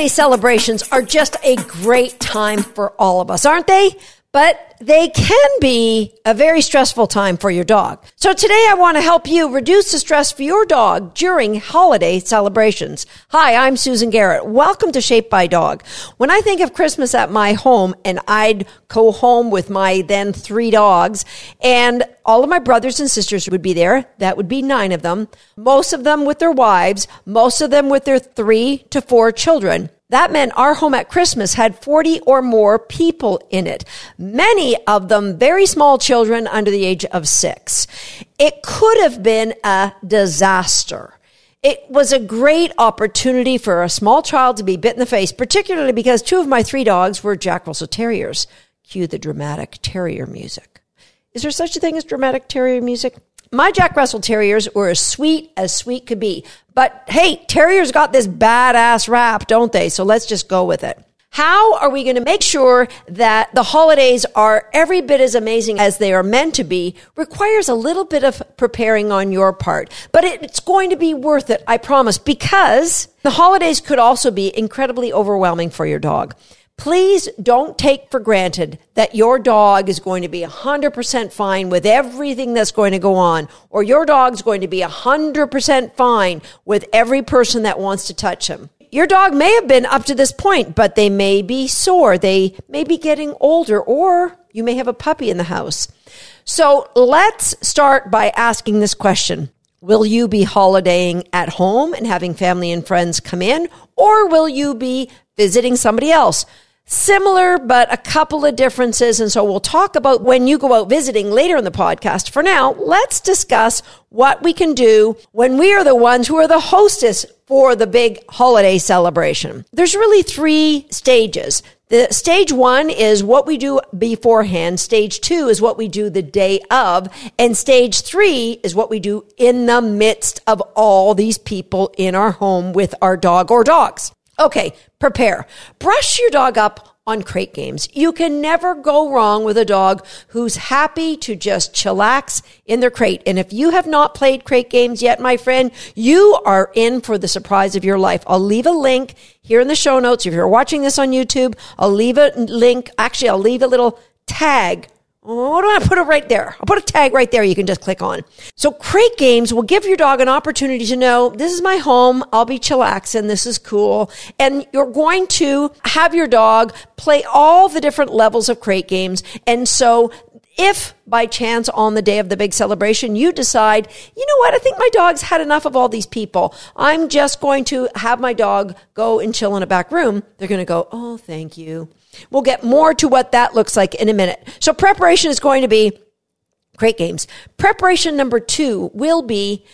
holiday celebrations are just a great time for all of us, aren't they? But they can be a very stressful time for your dog. So today I want to help you reduce the stress for your dog during holiday celebrations. Hi, I'm Susan Garrett. Welcome to Shaped by Dog. When I think of Christmas at my home and I'd go home with my then three dogs and all of my brothers and sisters would be there. That would be nine of them. Most of them with their wives, most of them with their three to four children. That meant our home at Christmas had 40 or more people in it. Many of them very small children under the age of six. It could have been a disaster. It was a great opportunity for a small child to be bit in the face, particularly because two of my three dogs were Jack Russell Terriers. Cue the dramatic terrier music. Is there such a thing as dramatic terrier music? My Jack Russell Terriers were as sweet as sweet could be. But hey, Terriers got this badass rap, don't they? So let's just go with it. How are we going to make sure that the holidays are every bit as amazing as they are meant to be requires a little bit of preparing on your part. But it's going to be worth it, I promise, because the holidays could also be incredibly overwhelming for your dog. Please don't take for granted that your dog is going to be 100% fine with everything that's going to go on, or your dog's going to be 100% fine with every person that wants to touch him. Your dog may have been up to this point, but they may be sore. They may be getting older, or you may have a puppy in the house. So let's start by asking this question. Will you be holidaying at home and having family and friends come in, or will you be visiting somebody else? Similar, but a couple of differences. And so we'll talk about when you go out visiting later in the podcast. For now, let's discuss what we can do when we are the ones who are the hostess for the big holiday celebration. There's really three stages. The stage one is what we do beforehand. Stage two is what we do the day of. And stage three is what we do in the midst of all these people in our home with our dog or dogs. Okay, prepare. Brush your dog up on crate games. You can never go wrong with a dog who's happy to just chillax in their crate. And if you have not played crate games yet, my friend, you are in for the surprise of your life. I'll leave a link here in the show notes. If you're watching this on YouTube, I'll leave a link. Actually, I'll leave a little tag what do I put it right there? I'll put a tag right there you can just click on. So crate games will give your dog an opportunity to know this is my home. I'll be chillaxing. This is cool. And you're going to have your dog play all the different levels of crate games. And so if by chance on the day of the big celebration you decide, you know what, I think my dog's had enough of all these people. I'm just going to have my dog go and chill in a back room. They're going to go, oh, thank you. We'll get more to what that looks like in a minute. So preparation is going to be great games. Preparation number two will be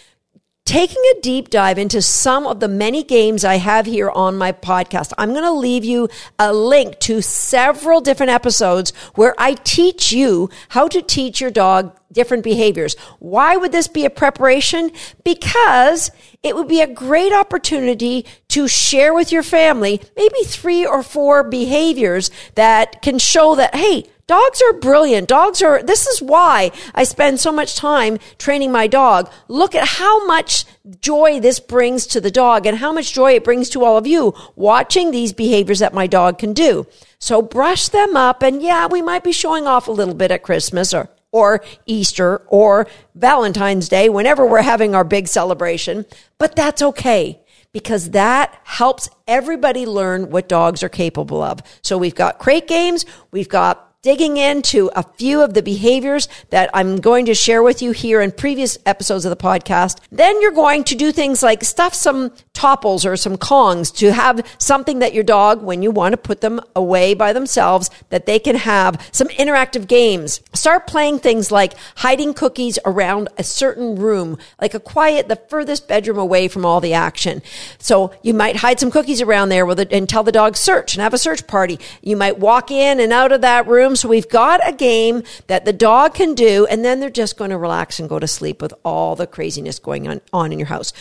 taking a deep dive into some of the many games I have here on my podcast. I'm going to leave you a link to several different episodes where I teach you how to teach your dog different behaviors. Why would this be a preparation? Because it would be a great opportunity to share with your family maybe three or four behaviors that can show that, hey, Dogs are brilliant. Dogs are, this is why I spend so much time training my dog. Look at how much joy this brings to the dog and how much joy it brings to all of you watching these behaviors that my dog can do. So brush them up. And yeah, we might be showing off a little bit at Christmas or, or Easter or Valentine's Day, whenever we're having our big celebration, but that's okay because that helps everybody learn what dogs are capable of. So we've got crate games, we've got digging into a few of the behaviors that I'm going to share with you here in previous episodes of the podcast. Then you're going to do things like stuff some topples or some kongs to have something that your dog, when you want to put them away by themselves, that they can have some interactive games. Start playing things like hiding cookies around a certain room, like a quiet, the furthest bedroom away from all the action. So you might hide some cookies around there with it and tell the dog search and have a search party. You might walk in and out of that room so we've got a game that the dog can do, and then they're just going to relax and go to sleep with all the craziness going on, on in your house.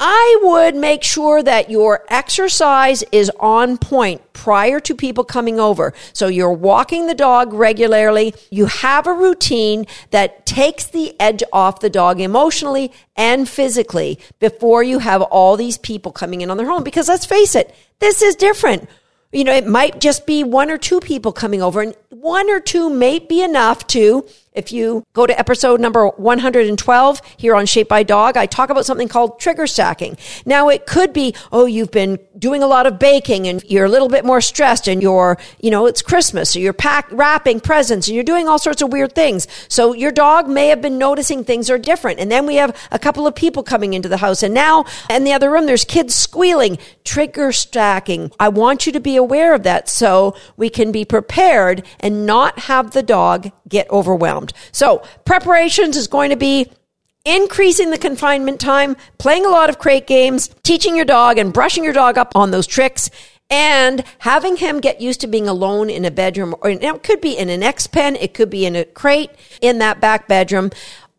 I would make sure that your exercise is on point prior to people coming over. So you're walking the dog regularly. You have a routine that takes the edge off the dog emotionally and physically before you have all these people coming in on their home. Because let's face it, this is different. You know, it might just be one or two people coming over and one or two may be enough to if you go to episode number 112 here on Shaped by Dog, I talk about something called trigger stacking. Now it could be, oh, you've been doing a lot of baking and you're a little bit more stressed and you're, you know, it's Christmas. So you're pack, wrapping presents and you're doing all sorts of weird things. So your dog may have been noticing things are different. And then we have a couple of people coming into the house and now in the other room, there's kids squealing, trigger stacking. I want you to be aware of that so we can be prepared and not have the dog get overwhelmed. So preparations is going to be increasing the confinement time, playing a lot of crate games, teaching your dog and brushing your dog up on those tricks and having him get used to being alone in a bedroom or it could be in an X pen, it could be in a crate in that back bedroom.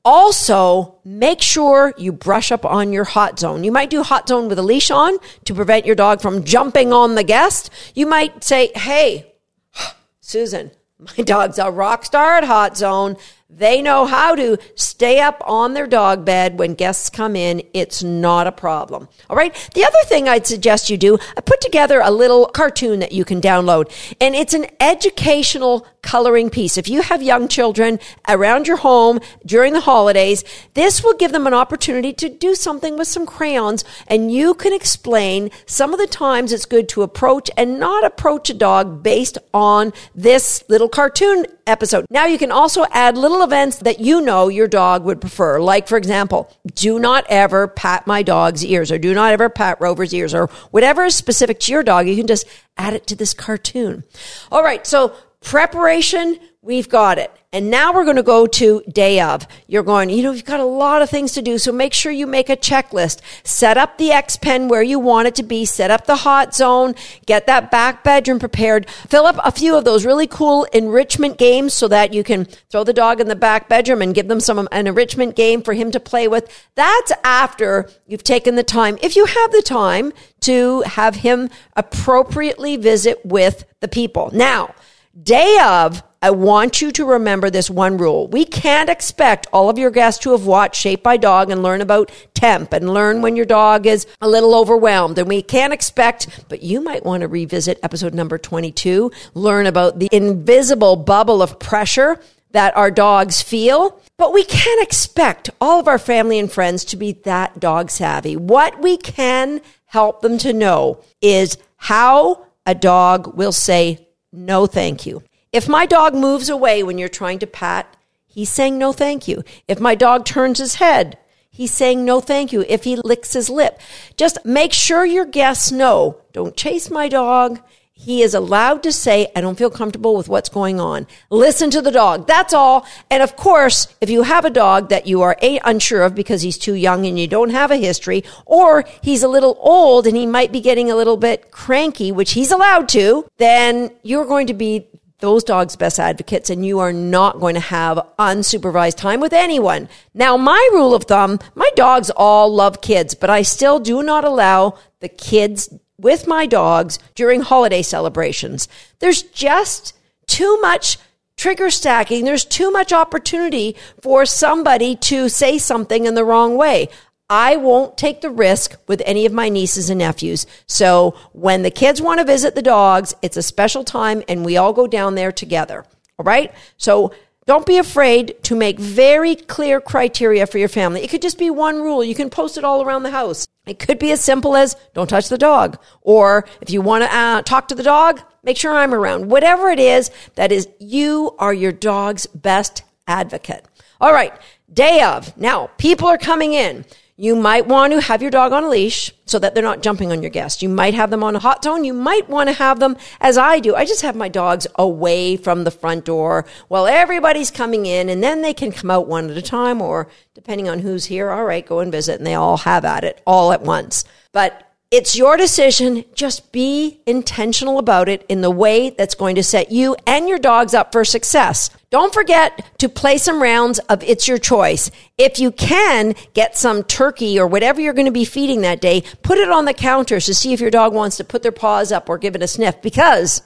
Also, make sure you brush up on your hot zone. You might do hot zone with a leash on to prevent your dog from jumping on the guest. You might say, Hey, Susan, my dog's a rock star at Hot Zone. They know how to stay up on their dog bed when guests come in. It's not a problem. All right. The other thing I'd suggest you do, I put together a little cartoon that you can download and it's an educational coloring piece. If you have young children around your home during the holidays, this will give them an opportunity to do something with some crayons and you can explain some of the times it's good to approach and not approach a dog based on this little cartoon episode. Now you can also add little events that you know your dog would prefer. Like, for example, do not ever pat my dog's ears or do not ever pat Rover's ears or whatever is specific to your dog. You can just add it to this cartoon. All right. So preparation, we've got it. And now we're going to go to day of. You're going, you know, you've got a lot of things to do. So make sure you make a checklist. Set up the X pen where you want it to be. Set up the hot zone. Get that back bedroom prepared. Fill up a few of those really cool enrichment games so that you can throw the dog in the back bedroom and give them some, an enrichment game for him to play with. That's after you've taken the time, if you have the time to have him appropriately visit with the people. Now, day of, I want you to remember this one rule. We can't expect all of your guests to have watched Shaped by Dog and learn about temp and learn when your dog is a little overwhelmed. And we can't expect, but you might want to revisit episode number 22, learn about the invisible bubble of pressure that our dogs feel. But we can't expect all of our family and friends to be that dog savvy. What we can help them to know is how a dog will say no thank you. If my dog moves away when you're trying to pat, he's saying no thank you. If my dog turns his head, he's saying no thank you. If he licks his lip, just make sure your guests know don't chase my dog. He is allowed to say, I don't feel comfortable with what's going on. Listen to the dog. That's all. And of course, if you have a dog that you are a, unsure of because he's too young and you don't have a history, or he's a little old and he might be getting a little bit cranky, which he's allowed to, then you're going to be those dogs' best advocates and you are not going to have unsupervised time with anyone. Now, my rule of thumb, my dogs all love kids, but I still do not allow the kids with my dogs during holiday celebrations. There's just too much trigger stacking. There's too much opportunity for somebody to say something in the wrong way. I won't take the risk with any of my nieces and nephews. So when the kids want to visit the dogs, it's a special time and we all go down there together. All right. So don't be afraid to make very clear criteria for your family. It could just be one rule. You can post it all around the house. It could be as simple as don't touch the dog. Or if you want to uh, talk to the dog, make sure I'm around. Whatever it is, that is, you are your dog's best advocate. All right. Day of. Now, people are coming in. You might want to have your dog on a leash so that they're not jumping on your guests. You might have them on a hot zone. You might want to have them as I do. I just have my dogs away from the front door while everybody's coming in and then they can come out one at a time or depending on who's here. All right, go and visit and they all have at it all at once. But It's your decision. Just be intentional about it in the way that's going to set you and your dogs up for success. Don't forget to play some rounds of It's Your Choice. If you can, get some turkey or whatever you're going to be feeding that day, put it on the counter to see if your dog wants to put their paws up or give it a sniff because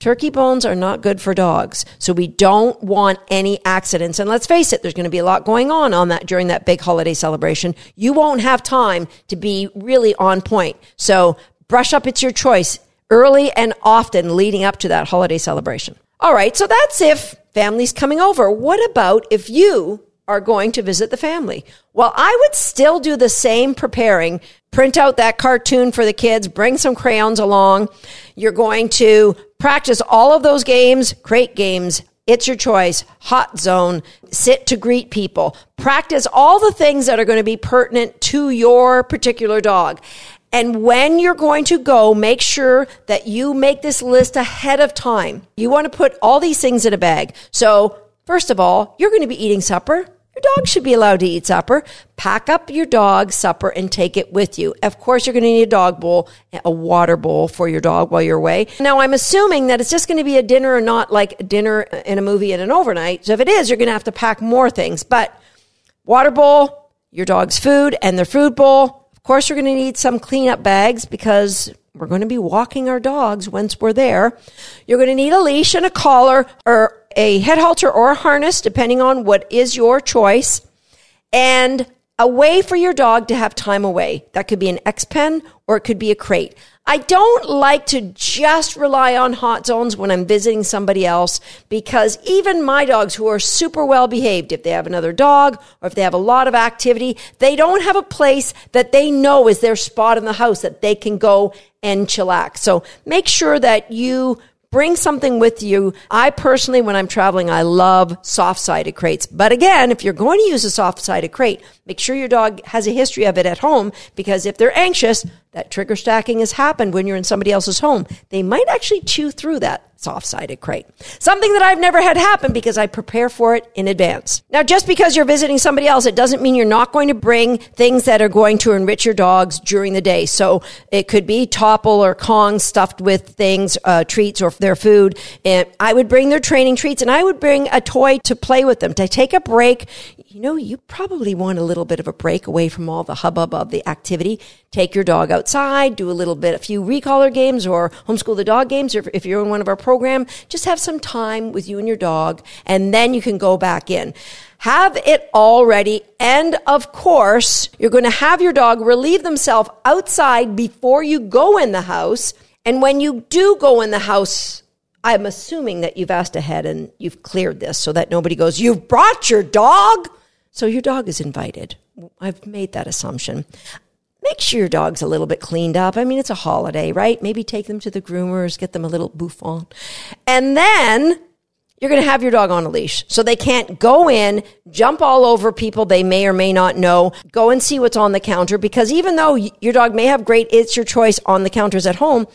Turkey bones are not good for dogs. So we don't want any accidents. And let's face it, there's going to be a lot going on on that during that big holiday celebration. You won't have time to be really on point. So brush up. It's your choice early and often leading up to that holiday celebration. All right. So that's if family's coming over. What about if you are going to visit the family? Well, I would still do the same preparing. Print out that cartoon for the kids, bring some crayons along. You're going to practice all of those games, crate games. It's your choice. Hot zone. Sit to greet people. Practice all the things that are going to be pertinent to your particular dog. And when you're going to go, make sure that you make this list ahead of time. You want to put all these things in a bag. So, first of all, you're going to be eating supper. Your dog should be allowed to eat supper. Pack up your dog's supper and take it with you. Of course, you're going to need a dog bowl, a water bowl for your dog while you're away. Now, I'm assuming that it's just going to be a dinner and not like dinner and a movie and an overnight. So if it is, you're going to have to pack more things. But water bowl, your dog's food and their food bowl. Of course, you're going to need some cleanup bags because we're going to be walking our dogs once we're there. You're going to need a leash and a collar or a head halter or a harness, depending on what is your choice, and a way for your dog to have time away. That could be an X pen or it could be a crate. I don't like to just rely on hot zones when I'm visiting somebody else because even my dogs who are super well behaved, if they have another dog or if they have a lot of activity, they don't have a place that they know is their spot in the house that they can go and chillax. So make sure that you Bring something with you. I personally, when I'm traveling, I love soft sided crates. But again, if you're going to use a soft sided crate, make sure your dog has a history of it at home because if they're anxious, that trigger stacking has happened when you're in somebody else's home. They might actually chew through that soft sided crate. Something that I've never had happen because I prepare for it in advance. Now, just because you're visiting somebody else, it doesn't mean you're not going to bring things that are going to enrich your dogs during the day. So it could be topple or Kong stuffed with things, uh, treats or their food. And I would bring their training treats and I would bring a toy to play with them to take a break you know, you probably want a little bit of a break away from all the hubbub of the activity. Take your dog outside, do a little bit, a few Recaller games or homeschool the dog games. Or if you're in one of our program, just have some time with you and your dog and then you can go back in. Have it all ready. And of course, you're going to have your dog relieve themselves outside before you go in the house. And when you do go in the house, I'm assuming that you've asked ahead and you've cleared this so that nobody goes, You've brought your dog? So your dog is invited. I've made that assumption. Make sure your dog's a little bit cleaned up. I mean, it's a holiday, right? Maybe take them to the groomers, get them a little bouffant. And then you're going to have your dog on a leash. So they can't go in, jump all over people they may or may not know, go and see what's on the counter because even though your dog may have great it's your choice on the counters at home,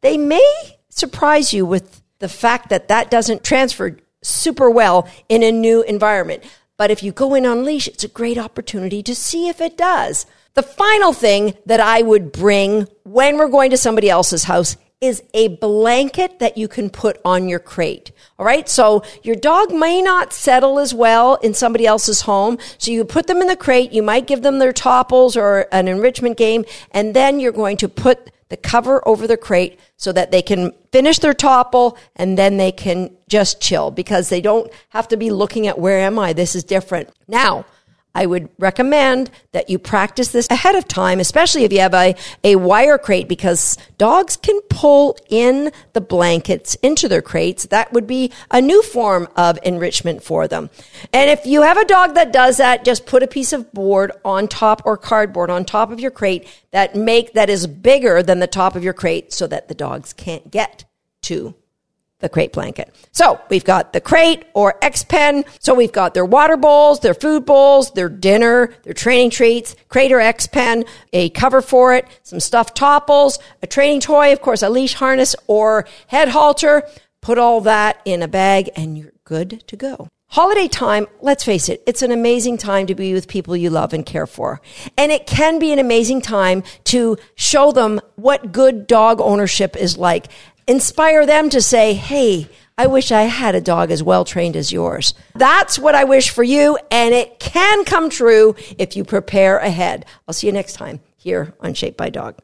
they may surprise you with the fact that that doesn't transfer super well in a new environment. But if you go in on leash, it's a great opportunity to see if it does. The final thing that I would bring when we're going to somebody else's house is a blanket that you can put on your crate. All right. So your dog may not settle as well in somebody else's home. So you put them in the crate. You might give them their topples or an enrichment game. And then you're going to put the cover over the crate so that they can finish their topple and then they can just chill because they don't have to be looking at where am I? This is different. Now, I would recommend that you practice this ahead of time, especially if you have a, a wire crate, because dogs can pull in the blankets into their crates. That would be a new form of enrichment for them. And if you have a dog that does that, just put a piece of board on top or cardboard on top of your crate that make, that is bigger than the top of your crate so that the dogs can't get to the crate blanket. So we've got the crate or X pen. So we've got their water bowls, their food bowls, their dinner, their training treats, crate or X pen, a cover for it, some stuffed topples, a training toy, of course, a leash harness or head halter. Put all that in a bag and you're good to go. Holiday time, let's face it, it's an amazing time to be with people you love and care for. And it can be an amazing time to show them what good dog ownership is like. Inspire them to say, hey, I wish I had a dog as well trained as yours. That's what I wish for you, and it can come true if you prepare ahead. I'll see you next time here on Shaped by Dog.